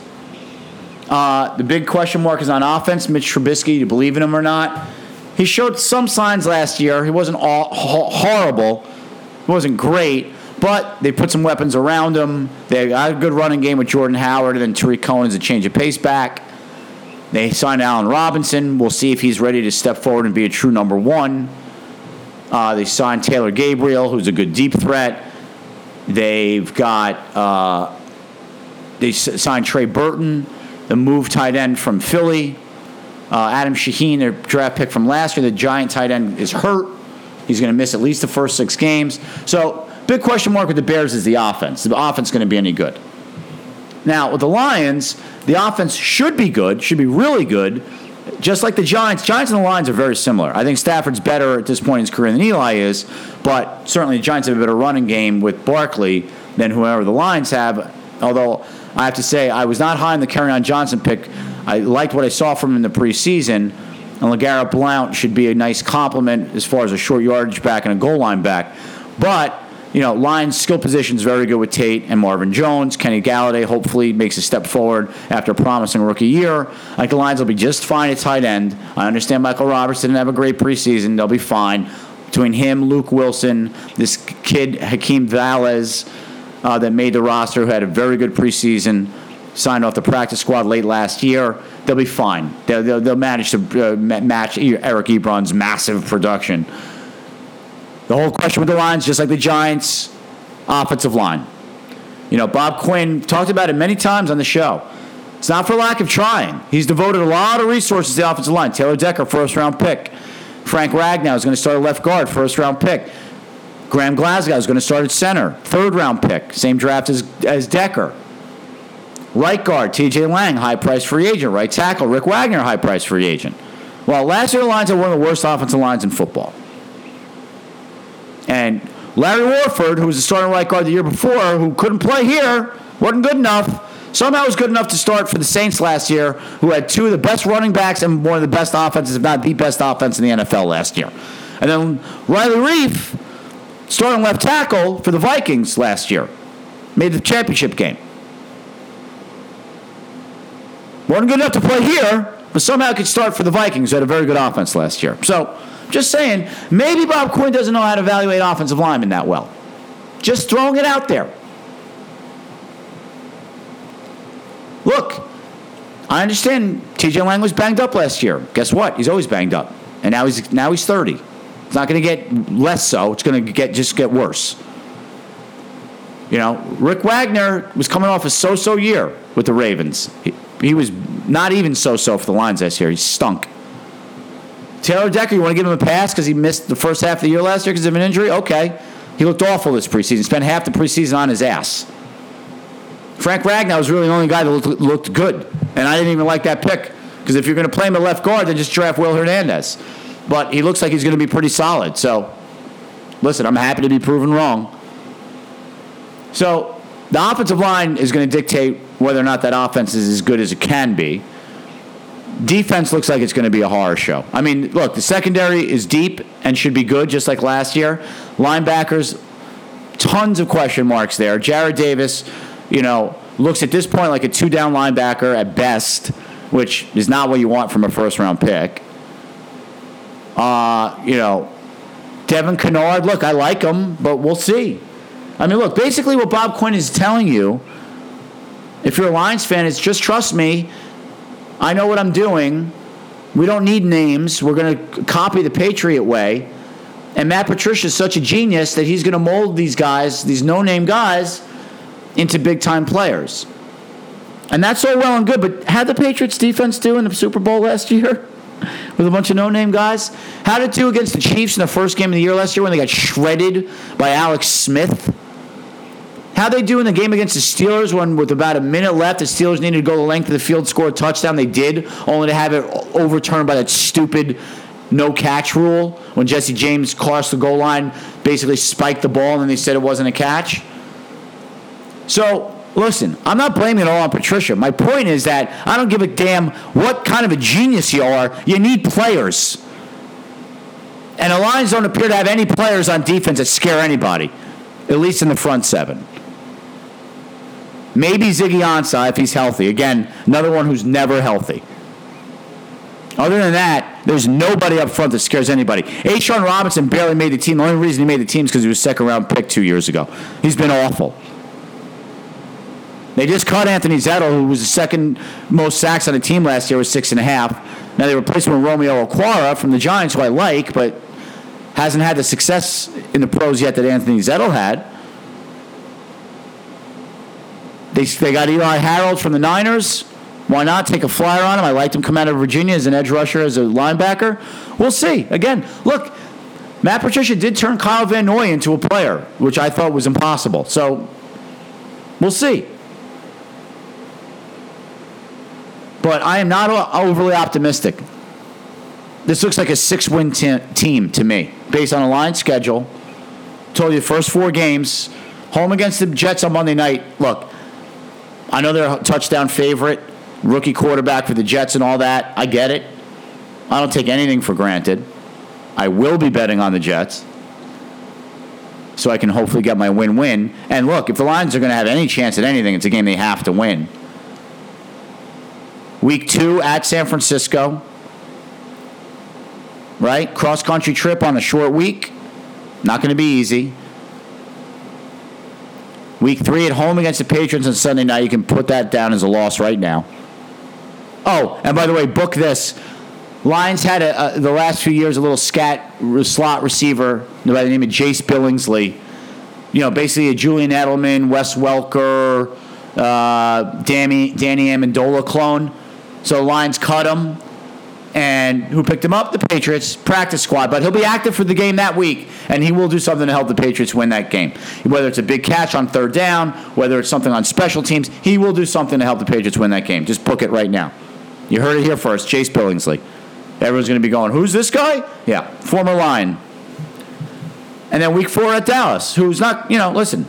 Uh, the big question mark is on offense. Mitch Trubisky, do you believe in him or not? He showed some signs last year. He wasn't all horrible. He wasn't great, but they put some weapons around him. They got a good running game with Jordan Howard, and then Tarik Cohen's a change of pace back. They signed Allen Robinson. We'll see if he's ready to step forward and be a true number one. Uh, they signed Taylor Gabriel, who's a good deep threat. They've got uh, they signed Trey Burton, the move tight end from Philly. Uh, Adam Shaheen, their draft pick from last year, the Giant tight end, is hurt. He's going to miss at least the first six games. So, big question mark with the Bears is the offense. The offense going to be any good? Now, with the Lions, the offense should be good, should be really good, just like the Giants. Giants and the Lions are very similar. I think Stafford's better at this point in his career than Eli is, but certainly the Giants have a better running game with Barkley than whoever the Lions have. Although I have to say, I was not high on the Kerryon Johnson pick I liked what I saw from him in the preseason. And LeGarrette Blount should be a nice complement as far as a short yardage back and a goal line back. But, you know, Lions skill positions very good with Tate and Marvin Jones. Kenny Golladay hopefully makes a step forward after a promising rookie year. Think the lines will be just fine at tight end. I understand Michael Roberts didn't have a great preseason. They'll be fine. Between him, Luke Wilson, this kid, Hakeem Valles, uh, that made the roster, who had a very good preseason signed off the practice squad late last year. They'll be fine. They'll, they'll, they'll manage to uh, match Eric Ebron's massive production. The whole question with the lines, just like the Giants, offensive line. You know, Bob Quinn talked about it many times on the show. It's not for lack of trying. He's devoted a lot of resources to the offensive line. Taylor Decker, first round pick. Frank Ragnow is going to start at left guard, first round pick. Graham Glasgow is going to start at center, third round pick. Same draft as, as Decker. Right guard, TJ Lang, high price free agent. Right tackle, Rick Wagner, high price free agent. Well, last year the Lions had one of the worst offensive lines in football. And Larry Warford, who was the starting right guard the year before, who couldn't play here, wasn't good enough. Somehow was good enough to start for the Saints last year, who had two of the best running backs and one of the best offenses, if not the best offense in the NFL last year. And then Riley Reiff, starting left tackle for the Vikings last year, made the championship game. Wasn't good enough to play here, but somehow could start for the Vikings, who had a very good offense last year. So, just saying, maybe Bob Quinn doesn't know how to evaluate offensive linemen that well. Just throwing it out there. Look, I understand TJ Lang was banged up last year. Guess what? He's always banged up. And now he's now he's 30. It's not going to get less so. It's going to get just get worse. You know, Rick Wagner was coming off a so-so year with the Ravens. He, he was not even so-so for the Lions this year. He stunk. Taylor Decker, you want to give him a pass because he missed the first half of the year last year because of an injury? Okay. He looked awful this preseason. Spent half the preseason on his ass. Frank Ragnow was really the only guy that looked, looked good, and I didn't even like that pick because if you're going to play him at left guard, then just draft Will Hernandez. But he looks like he's going to be pretty solid. So, listen, I'm happy to be proven wrong. So, the offensive line is going to dictate whether or not that offense is as good as it can be. Defense looks like it's going to be a horror show. I mean, look, the secondary is deep and should be good, just like last year. Linebackers, tons of question marks there. Jarrad Davis, you know, looks at this point like a two down linebacker at best, which is not what you want from a first round pick. Uh, you know, Devin Kennard, look, I like him, but we'll see. I mean, look, basically what Bob Quinn is telling you, if you're a Lions fan, is just trust me. I know what I'm doing. We don't need names. We're going to copy the Patriot way. And Matt Patricia is such a genius that he's going to mold these guys, these no name guys, into big time players. And that's all well and good, but how the Patriots defense do in the Super Bowl last year? With a bunch of no name guys? How did it do against the Chiefs in the first game of the year last year when they got shredded by Alex Smith? How they do in the game against the Steelers when, with about a minute left, the Steelers needed to go the length of the field, score a touchdown. They did, only to have it overturned by that stupid no catch rule when Jesse James crossed the goal line, basically spiked the ball, and then they said it wasn't a catch. So, listen, I'm not blaming it all on Patricia. My point is that I don't give a damn what kind of a genius you are. You need players. And the Lions don't appear to have any players on defense that scare anybody, at least in the front seven. Maybe Ziggy Ansah if he's healthy. Again, another one who's never healthy. Other than that, there's nobody up front that scares anybody. A'Shawn Robinson barely made the team. The only reason he made the team is because he was second round pick two years ago. He's been awful. They just cut Anthony Zettel, who was the second most sacks on the team last year, with six and a half. Now they replaced him with Romeo Okwara from the Giants, who I like, but hasn't had the success in the pros yet that Anthony Zettel had. They, they got Eli Harold from the Niners. Why not take a flyer on him? I liked him come out of Virginia as an edge rusher, as a linebacker. We'll see. Again, look, Matt Patricia did turn Kyle Van Noy into a player, which I thought was impossible. So we'll see. But I am not overly optimistic. This looks like a six win te- team to me, based on a line schedule. Told you the first four games. Home against the Jets on Monday night. Look, I know they're a touchdown favorite, rookie quarterback for the Jets and all that. I get it. I don't take anything for granted. I will be betting on the Jets so I can hopefully get my win win. And look, if the Lions are going to have any chance at anything, it's a game they have to win. Week two at San Francisco. Right? Cross country trip on a short week. Not going to be easy. Week three at home against the Patriots on Sunday night. You can put that down as a loss right now. Oh, and by the way, book this. Lions had a, a, the last few years a little scat slot receiver by the name of Jace Billingsley. You know, basically a Julian Edelman, Wes Welker, uh, Danny, Danny Amendola clone. So Lions cut him. And who picked him up? The Patriots practice squad. But he'll be active for the game that week, and he will do something to help the Patriots win that game. Whether it's a big catch on third down, whether it's something on special teams, he will do something to help the Patriots win that game. Just book it right now. You heard it here first. Chase Billingsley. Everyone's going to be going, who's this guy? Yeah, former line. And then week four at Dallas, who's not, you know, listen,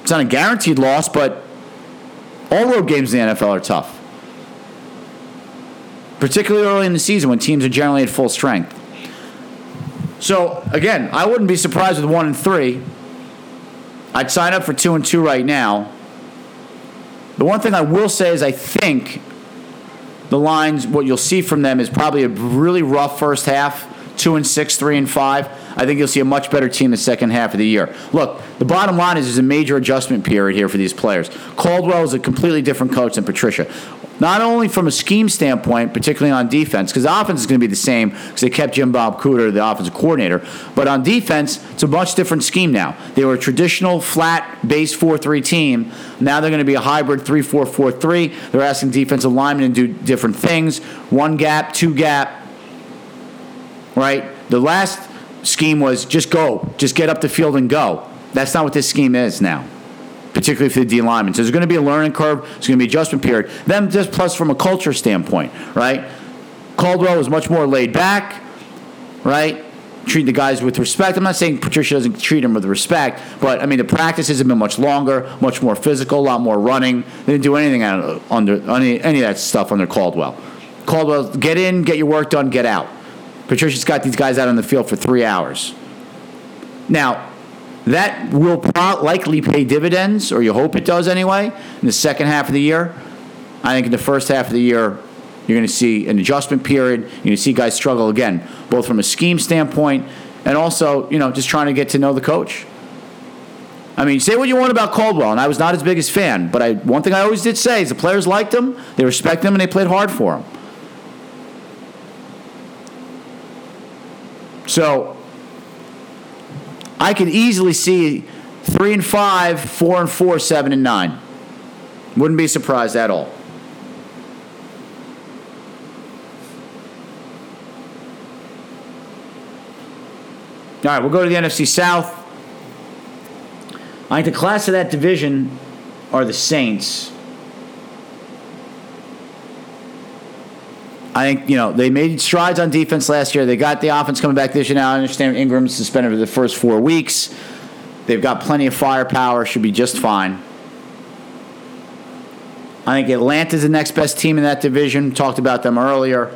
it's not a guaranteed loss, but all road games in the NFL are tough particularly early in the season when teams are generally at full strength. So again, I wouldn't be surprised with one and three. I'd sign up for two and two right now. The one thing I will say is I think the lines, what you'll see from them is probably a really rough first half, two and six, three and five. I think you'll see a much better team the second half of the year. Look, the bottom line is there's a major adjustment period here for these players. Caldwell is a completely different coach than Patricia not only from a scheme standpoint, particularly on defense, because offense is going to be the same because they kept Jim Bob Cooter, the offensive coordinator. But on defense, it's a much different scheme now. They were a traditional flat base 4 3 team. Now they're going to be a hybrid 3 4 4 3. They're asking defensive linemen to do different things one gap, two gap, right? The last scheme was just go, just get up the field and go. That's not what this scheme is now particularly for the D linemen. So there's going to be a learning curve. There's going to be adjustment period. Then just plus from a culture standpoint, right? Caldwell was much more laid back, right? Treat the guys with respect. I'm not saying Patricia doesn't treat them with respect, but I mean the practices have been much longer, much more physical, a lot more running. They didn't do anything under any, any of that stuff under Caldwell. Caldwell, get in, get your work done, get out. Patricia's got these guys out on the field for three hours. Now, that will pro- likely pay dividends, or you hope it does anyway, in the second half of the year. I think in the first half of the year, you're going to see an adjustment period. You're going to see guys struggle again, both from a scheme standpoint and also, you know, just trying to get to know the coach. I mean, say what you want about Caldwell, and I was not his biggest fan, but I, one thing I always did say is the players liked him, they respect him, and they played hard for him. So I could easily see three and five, four and four, seven and nine. Wouldn't be surprised at all. All right, we'll go to the NFC South. I think the class of that division are the Saints. I think you know they made strides on defense last year. They got the offense coming back this year. Now I understand Ingram's suspended for the first four weeks. They've got plenty of firepower. Should be just fine. I think Atlanta's the next best team in that division. Talked about them earlier.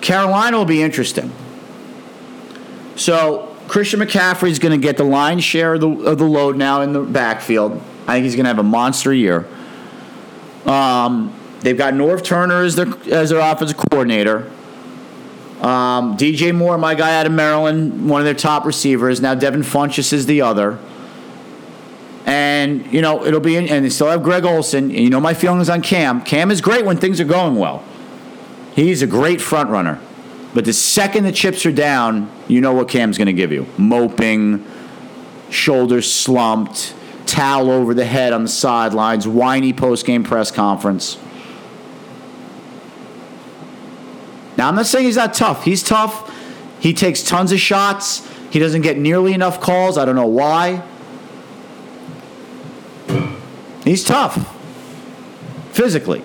Carolina will be interesting. So Christian McCaffrey is going to get the lion's share of the, of the load now in the backfield. I think he's going to have a monster year. Um, They've got Norv Turner as their as their offensive coordinator. Um, DJ Moore, my guy out of Maryland, one of their top receivers. Now Devin Funchess is the other. And you know it'll be, in, and they still have Greg Olsen. And you know my feelings on Cam. Cam is great when things are going well. He's a great front runner, but the second the chips are down, you know what Cam's going to give you: moping, shoulders slumped, towel over the head on the sidelines, whiny post game press conference. Now, I'm not saying he's not tough. He's tough. He takes tons of shots. He doesn't get nearly enough calls. I don't know why. He's tough physically.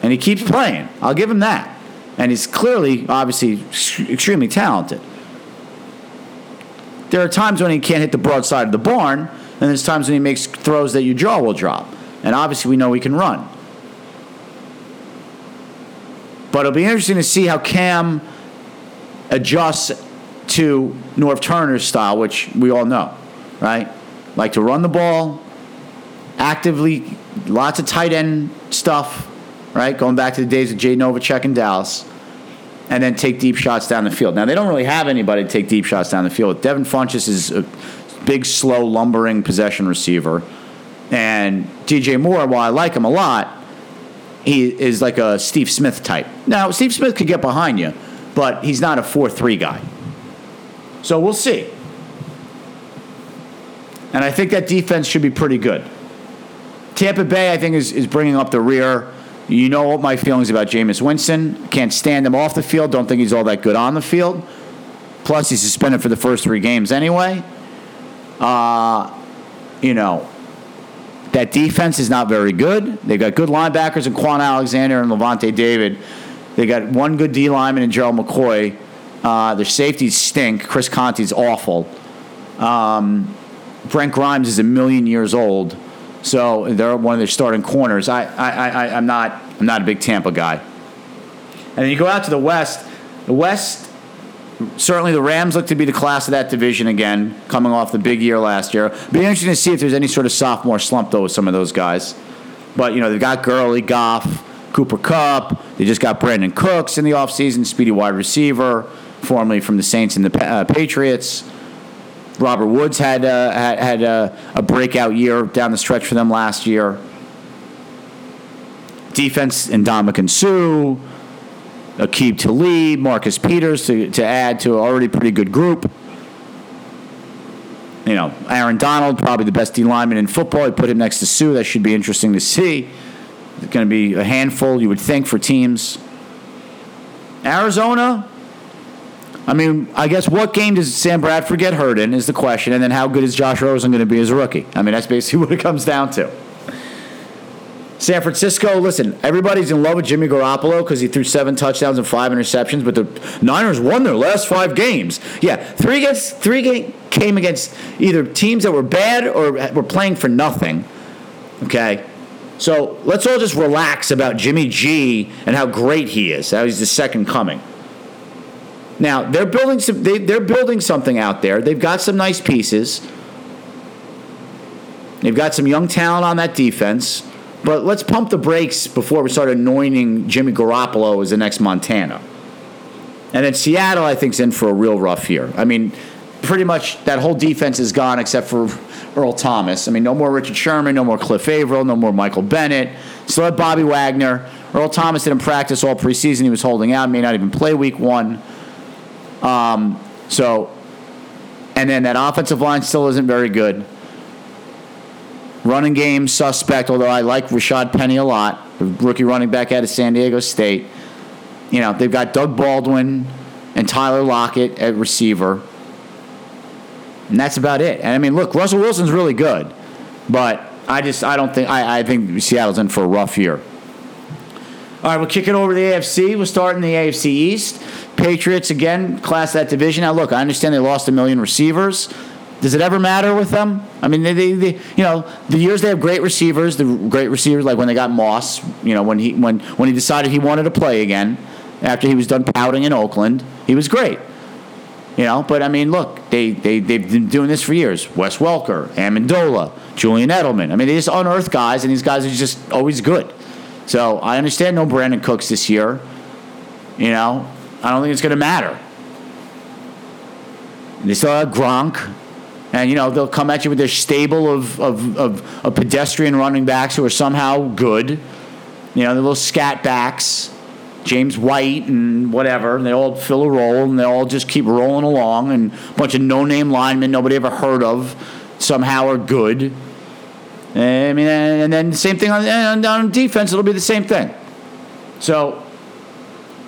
And he keeps playing. I'll give him that. And he's clearly, obviously, extremely talented. There are times when he can't hit the broadside of the barn, and there's times when he makes throws that your jaw will drop. And obviously, we know he can run. But it'll be interesting to see how Cam adjusts to Norv Turner's style, which we all know, right? Like to run the ball, actively, lots of tight end stuff, right? Going back to the days of Jay Novacek in Dallas, and then take deep shots down the field. Now they don't really have anybody to take deep shots down the field. Devin Funchess is a big, slow, lumbering possession receiver, and DJ Moore, while I like him a lot, he is like a Steve Smith type. Now, Steve Smith could get behind you, but he's not a 4 3 guy. So we'll see. And I think that defense should be pretty good. Tampa Bay, I think, is, is bringing up the rear. You know what my feelings about Jameis Winston. Can't stand him off the field. Don't think he's all that good on the field. Plus, he's suspended for the first three games anyway. Uh, you know, that defense is not very good. They've got good linebackers in Kwon Alexander and Lavonte David. They got one good D lineman in Gerald McCoy. Uh, their safeties stink. Chris Conte's awful. Um, Brent Grimes is a million years old, so they're one of their starting corners. I, I, I, I'm not, I'm not a big Tampa guy. And then you go out to the West. The West certainly the Rams look to be the class of that division again, coming off the big year last year. Be interesting to see if there's any sort of sophomore slump though with some of those guys. But you know they've got Gurley, Goff, Cooper Kupp. They just got Brandin Cooks in the offseason, speedy wide receiver, formerly from the Saints and the uh, Patriots. Robert Woods had uh, had, uh, a breakout year down the stretch for them last year. defense and Ndamukong Suh, Aqib Talib, Marcus Peters to, to add to an already pretty good group. You know, Aaron Donald, probably the best D lineman in football. I put him next to Suh. That should be interesting to see. It's going to be a handful, you would think, for teams. Arizona, I mean, I guess what game does Sam Bradford get hurt in is the question, and then how good is Josh Rosen going to be as a rookie? I mean, that's basically what it comes down to. San Francisco, listen, everybody's in love with Jimmy Garoppolo because he threw seven touchdowns and five interceptions, but the Niners won their last five games. Yeah, three against three game, came against either teams that were bad or were playing for nothing. Okay, so let's all just relax about Jimmy G and how great he is. How he's the second coming. Now they're building some. They, they're building something out there. They've got some nice pieces. They've got some young talent on that defense. But let's pump the brakes before we start anointing Jimmy Garoppolo as the next Montana. And then Seattle, I think, is in for a real rough year. I mean, pretty much that whole defense is gone except for Earl Thomas. I mean, no more Richard Sherman, no more Cliff Avril, no more Michael Bennett. Have Bobby Wagner. Earl Thomas didn't practice all preseason. He was holding out, may not even play week one. Um, so, and then that offensive line still isn't very good. Running game suspect, although I like Rashad Penny a lot, rookie running back out of San Diego State. You know, they've got Doug Baldwin and Tyler Lockett at receiver. And that's about it. And I mean, look, Russell Wilson's really good, but I just I don't think I, I think Seattle's in for a rough year. All right, we'll kick it over to the AFC. We'll start in the AFC East. Patriots again, class that division. Now, look, I understand they lost a million receivers. Does it ever matter with them? I mean, they, they, they, you know, the years they have great receivers, the great receivers, like when they got Moss, you know, when he when when he decided he wanted to play again after he was done pouting in Oakland, he was great. You know, but I mean, look, they, they, they've been doing this for years. Wes Welker, Amendola, Julian Edelman. I mean, they just unearth guys, and these guys are just always good. So I understand no Brandin Cooks this year. You know, I don't think it's going to matter. They still have Gronk. And, you know, they'll come at you with their stable of, of, of, of pedestrian running backs who are somehow good. You know, the little scat backs, James White and whatever. And they all fill a role and they all just keep rolling along. And a bunch of no name linemen nobody ever heard of somehow are good. Eh, I mean, eh, and then the same thing eh, on, on defense, it'll be the same thing. So,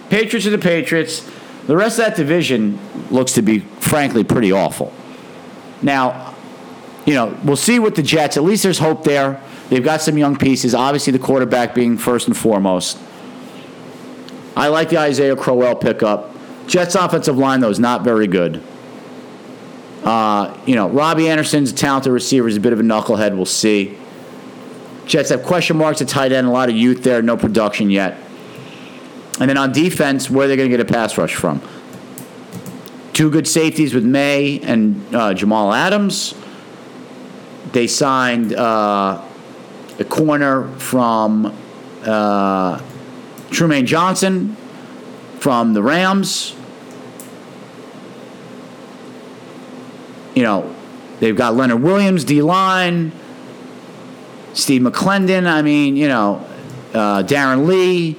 Patriots are the Patriots. The rest of that division looks to be, frankly, pretty awful. Now, you know, we'll see with the Jets. At least there's hope there. They've got some young pieces. Obviously, the quarterback being first and foremost. I like the Isaiah Crowell pickup. Jets' offensive line, though, is not very good. Uh, you know, Robbie Anderson's a talented receiver. He's a bit of a knucklehead. We'll see. Jets have question marks at tight end, a lot of youth there, no production yet. And then on defense, where are they going to get a pass rush from? Two good safeties with Maye and uh, Jamal Adams. They signed uh, a corner from uh, Trumaine Johnson from the Rams. You know, they've got Leonard Williams, D line, Steve McLendon. I mean, you know, uh, Darron Lee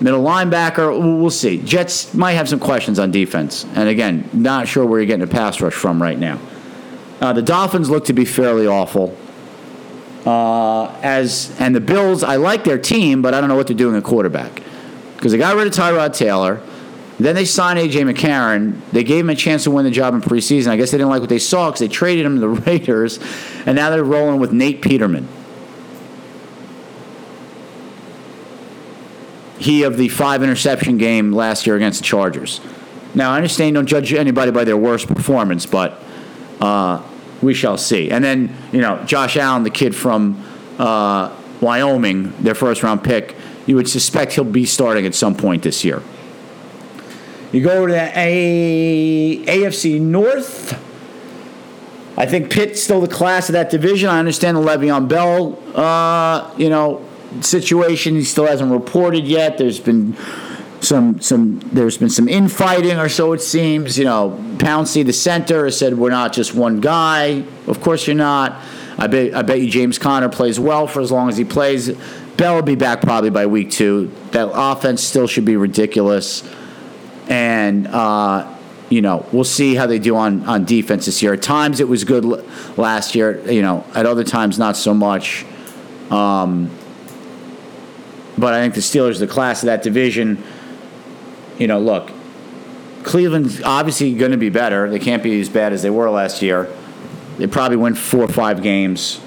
middle linebacker. We'll see. Jets might have some questions on defense, and again, not sure where you're getting a pass rush from right now. Uh, the Dolphins look to be fairly awful. Uh, as and the Bills, I like their team, but I don't know what they're doing at quarterback because they got rid of Tyrod Taylor. Then they signed AJ McCarron. They gave him a chance to win the job in preseason. I guess they didn't like what they saw because they traded him to the Raiders, and now they're rolling with Nate Peterman. He of the five interception game last year against the Chargers. Now, I understand don't judge anybody by their worst performance, but uh, we shall see. And then, you know, Josh Allen, the kid from uh, Wyoming, their first round pick, you would suspect he'll be starting at some point this year. You go to the A- AFC North. I think Pitt's still the class of that division. I understand the Le'Veon Bell, uh, you know, situation. He still hasn't reported yet. There's been some some there's been some infighting or so it seems. You know, Pouncey, the center, has said we're not just one guy. Of course you're not. I bet I bet you James Conner plays well for as long as he plays. Bell will be back probably by week two. That offense still should be ridiculous, and uh, you know we'll see how they do on on defense this year. At times it was good l- last year. You know, at other times not so much. Um, but I think the Steelers, are the class of that division, you know, look, Cleveland's obviously going to be better. They can't be as bad as they were last year. They probably win four or five games.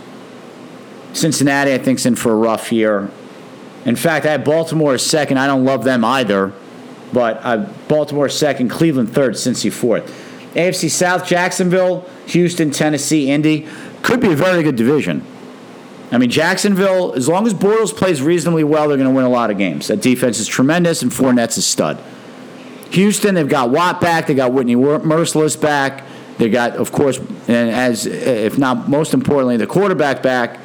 Cincinnati, I think, is in for a rough year. In fact, I have Baltimore second. I don't love them either, but uh, Baltimore second, Cleveland third, Cincy fourth. AFC South, Jacksonville, Houston, Tennessee, Indy could be a very good division. I mean, Jacksonville, as long as Bortles plays reasonably well, they're going to win a lot of games. That defense is tremendous, and Fournette's a stud. Houston, they've got Watt back, they got Whitney Mercilus back, they got, of course, and as if not most importantly, the quarterback back.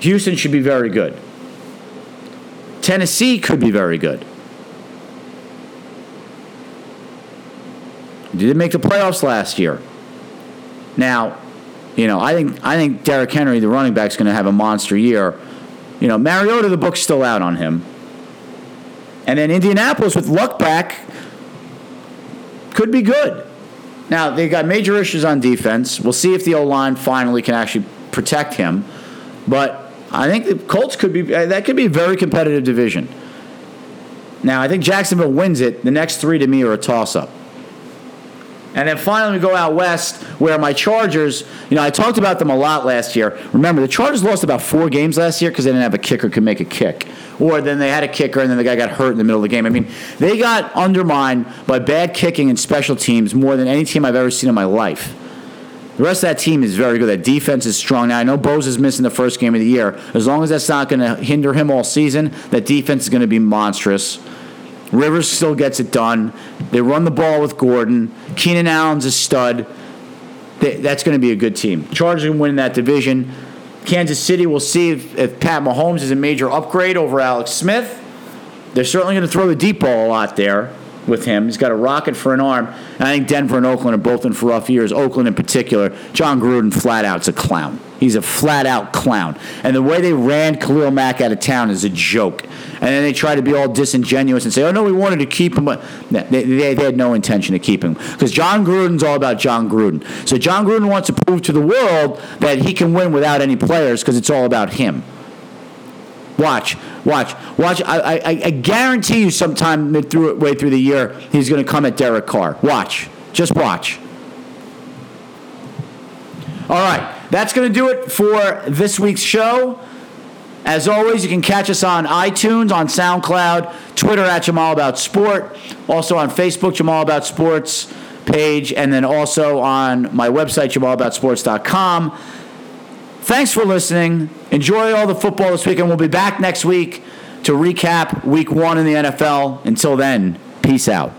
Houston should be very good. Tennessee could be very good. Did make the playoffs last year. Now, you know, I think I think Derrick Henry, the running back, is going to have a monster year. You know, Mariota, the book's still out on him. And then Indianapolis with luck back could be good. Now, they got major issues on defense. We'll see if the O line finally can actually protect him. But I think the Colts could be, uh, that could be a very competitive division. Now, I think Jacksonville wins it. The next three to me are a toss up. And then finally, we go out west where my Chargers, you know, I talked about them a lot last year. Remember, the Chargers lost about four games last year because they didn't have a kicker could make a kick. Or then they had a kicker and then the guy got hurt in the middle of the game. I mean, they got undermined by bad kicking and special teams more than any team I've ever seen in my life. The rest of that team is very good. That defense is strong. Now, I know Bose is missing the first game of the year. As long as that's not going to hinder him all season, that defense is going to be monstrous. Rivers still gets it done. They run the ball with Gordon. Keenan Allen's a stud. They, that's going to be a good team. Chargers can win that division. Kansas City, we'll see if, if Pat Mahomes is a major upgrade over Alex Smith. They're certainly going to throw the deep ball a lot there with him. He's got a rocket for an arm. And I think Denver and Oakland are both in for rough years. Oakland in particular. Jon Gruden flat out is a clown. He's a flat out clown. And the way they ran Khalil Mack out of town is a joke. And then they try to be all disingenuous and say, oh, no, we wanted to keep him. But they, they, they had no intention of keeping him. Because Jon Gruden's all about Jon Gruden. So Jon Gruden wants to prove to the world that he can win without any players because it's all about him. Watch, watch, watch. I, I, I guarantee you sometime mid through, way through the year, he's going to come at Derek Carr. Watch. Just watch. All right. That's going to do it for this week's show. As always, you can catch us on iTunes, on SoundCloud, Twitter at Jamal About Sport, also on Facebook, Jamal About Sports page, and then also on my website, jamalaboutsports.com. Thanks for listening. Enjoy all the football this weekend. We'll be back next week to recap week one in the NFL. Until then, peace out.